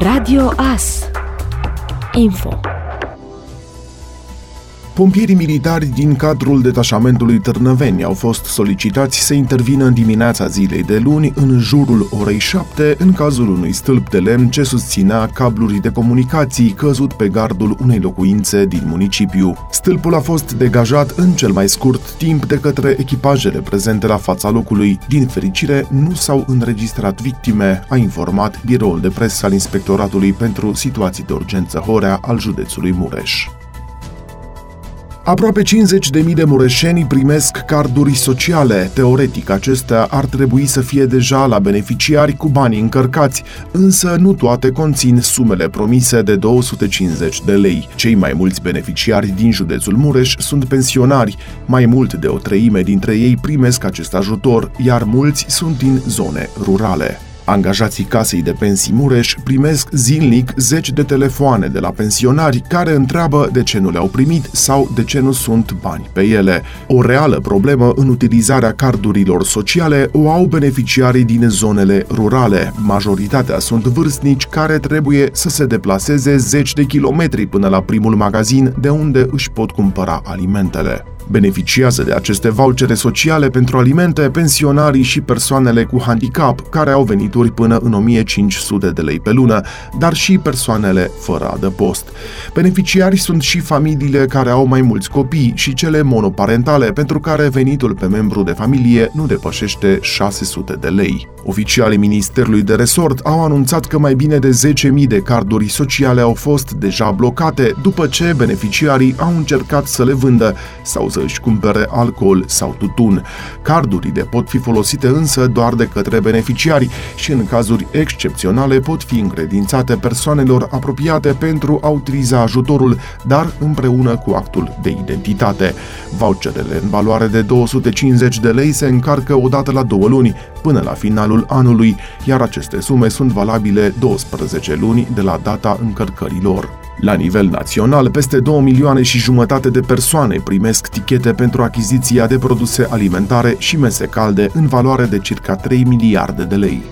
Radio AS Info Pompierii militari din cadrul detașamentului Târnăveni au fost solicitați să intervină în dimineața zilei de luni în jurul orei 7 în cazul unui stâlp de lemn ce susținea cabluri de comunicații căzut pe gardul unei locuințe din municipiu. Stâlpul a fost degajat în cel mai scurt timp de către echipajele prezente la fața locului. Din fericire, nu s-au înregistrat victime, a informat biroul de presă al Inspectoratului pentru Situații de Urgență Horea al județului Mureș. Aproape 50.000 de mureșeni primesc carduri sociale. Teoretic, acestea ar trebui să fie deja la beneficiari cu banii încărcați, însă nu toate conțin sumele promise de 250 de lei. Cei mai mulți beneficiari din județul Mureș sunt pensionari. Mai mult de o treime dintre ei primesc acest ajutor, iar mulți sunt din zone rurale. Angajații casei de pensii Mureș primesc zilnic zeci de telefoane de la pensionari care întreabă de ce nu le-au primit sau de ce nu sunt bani pe ele. O reală problemă în utilizarea cardurilor sociale o au beneficiarii din zonele rurale. Majoritatea sunt vârstnici care trebuie să se deplaseze zeci de kilometri până la primul magazin de unde își pot cumpăra alimentele. Beneficiază de aceste vouchere sociale pentru alimente pensionarii și persoanele cu handicap care au venituri până în 1500 de lei pe lună, dar și persoanele fără adăpost. Beneficiari sunt și familiile care au mai mulți copii și cele monoparentale pentru care venitul pe membru de familie nu depășește 600 de lei. Oficialii Ministerului de Resort au anunțat că mai bine de 10.000 de carduri sociale au fost deja blocate după ce beneficiarii au încercat să le vândă sau să își cumpere alcool sau tutun. Cardurile pot fi folosite însă doar de către beneficiari și în cazuri excepționale pot fi încredințate persoanelor apropiate pentru a utiliza ajutorul, dar împreună cu actul de identitate. Voucherele în valoare de 250 de lei se încarcă odată la două luni, până la finalul anului, iar aceste sume sunt valabile 12 luni de la data încărcării lor. La nivel național, peste 2 milioane și jumătate de persoane primesc tichete pentru achiziția de produse alimentare și mese calde în valoare de circa 3 miliarde de lei.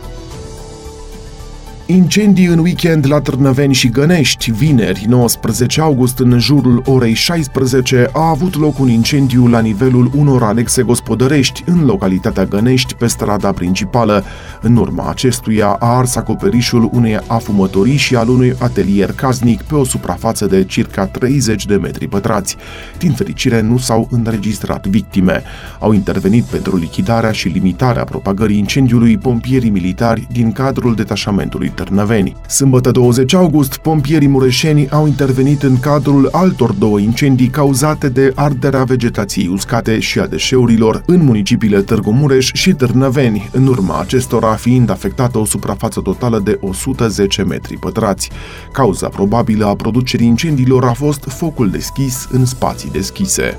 Incendii în weekend la Târnăveni și Gănești. Vineri, 19 august, în jurul orei 16, a avut loc un incendiu la nivelul unor anexe gospodărești în localitatea Gănești, pe strada principală. În urma acestuia a ars acoperișul unei afumătorii și al unui atelier casnic pe o suprafață de circa 30 de metri pătrați. Din fericire, nu s-au înregistrat victime. Au intervenit pentru lichidarea și limitarea propagării incendiului pompierii militari din cadrul detașamentului Târnăveni. Sâmbătă 20 august, pompierii mureșeni au intervenit în cadrul altor două incendii cauzate de arderea vegetației uscate și a deșeurilor în municipiile Târgu Mureș și Târnăveni, în urma acestora fiind afectată o suprafață totală de 110 metri pătrați. Cauza probabilă a producerii incendiilor a fost focul deschis în spații deschise.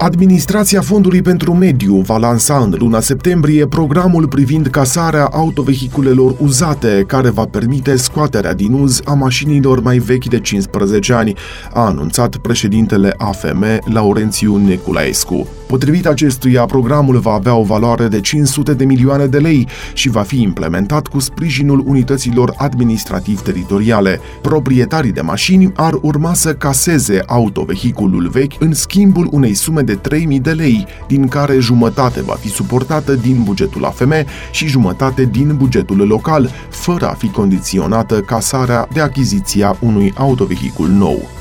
Administrația Fondului pentru Mediu va lansa în luna septembrie programul privind casarea autovehiculelor uzate, care va permite scoaterea din uz a mașinilor mai vechi de 15 ani, a anunțat președintele AFM Laurențiu Neculaescu. Potrivit acestuia, programul va avea o valoare de 500 de milioane de lei și va fi implementat cu sprijinul unităților administrativ-teritoriale. Proprietarii de mașini ar urma să caseze autovehiculul vechi în schimbul unei sume de 3.000 de lei, din care jumătate va fi suportată din bugetul AFM și jumătate din bugetul local, fără a fi condiționată casarea de achiziția unui autovehicul nou.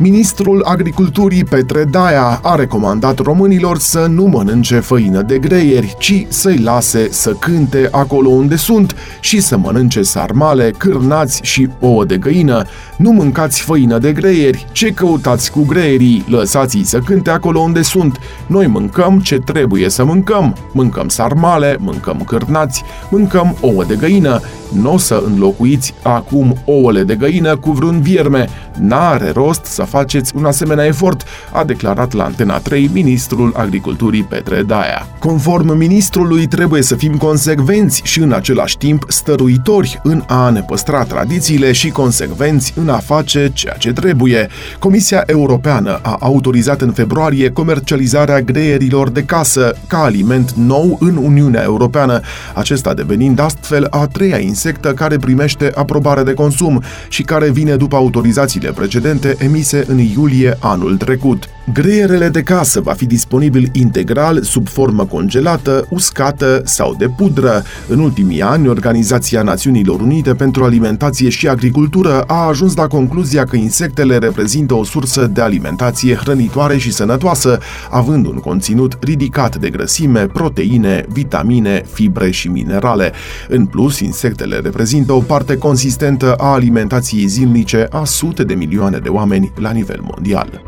Ministrul Agriculturii Petre Daia a recomandat românilor să nu mănânce făină de greieri, ci să-i lase să cânte acolo unde sunt și să mănânce sarmale, cârnați și ouă de găină. Nu mâncați făină de greieri, ce căutați cu greierii? Lăsați-i să cânte acolo unde sunt. Noi mâncăm ce trebuie să mâncăm. Mâncăm sarmale, mâncăm cârnați, mâncăm ouă de găină. Nu o să înlocuiți acum ouăle de găină cu vreun vierme. N-are rost să faceți un asemenea efort, a declarat la Antena 3 ministrul agriculturii Petre Daia. Conform ministrului, trebuie să fim consecvenți și în același timp stăruitori în a ne păstra tradițiile și consecvenți în a face ceea ce trebuie. Comisia Europeană a autorizat în februarie comercializarea greierilor de casă ca aliment nou în Uniunea Europeană, acesta devenind astfel a treia insectă care primește aprobare de consum și care vine după autorizațiile precedente emise în iulie anul trecut. Greierele de casă va fi disponibil integral, sub formă congelată, uscată sau de pudră. În ultimii ani, Organizația Națiunilor Unite pentru Alimentație și Agricultură a ajuns la concluzia că insectele reprezintă o sursă de alimentație hrănitoare și sănătoasă, având un conținut ridicat de grăsime, proteine, vitamine, fibre și minerale. În plus, insectele reprezintă o parte consistentă a alimentației zilnice a sute de milioane de oameni la nivel mondial.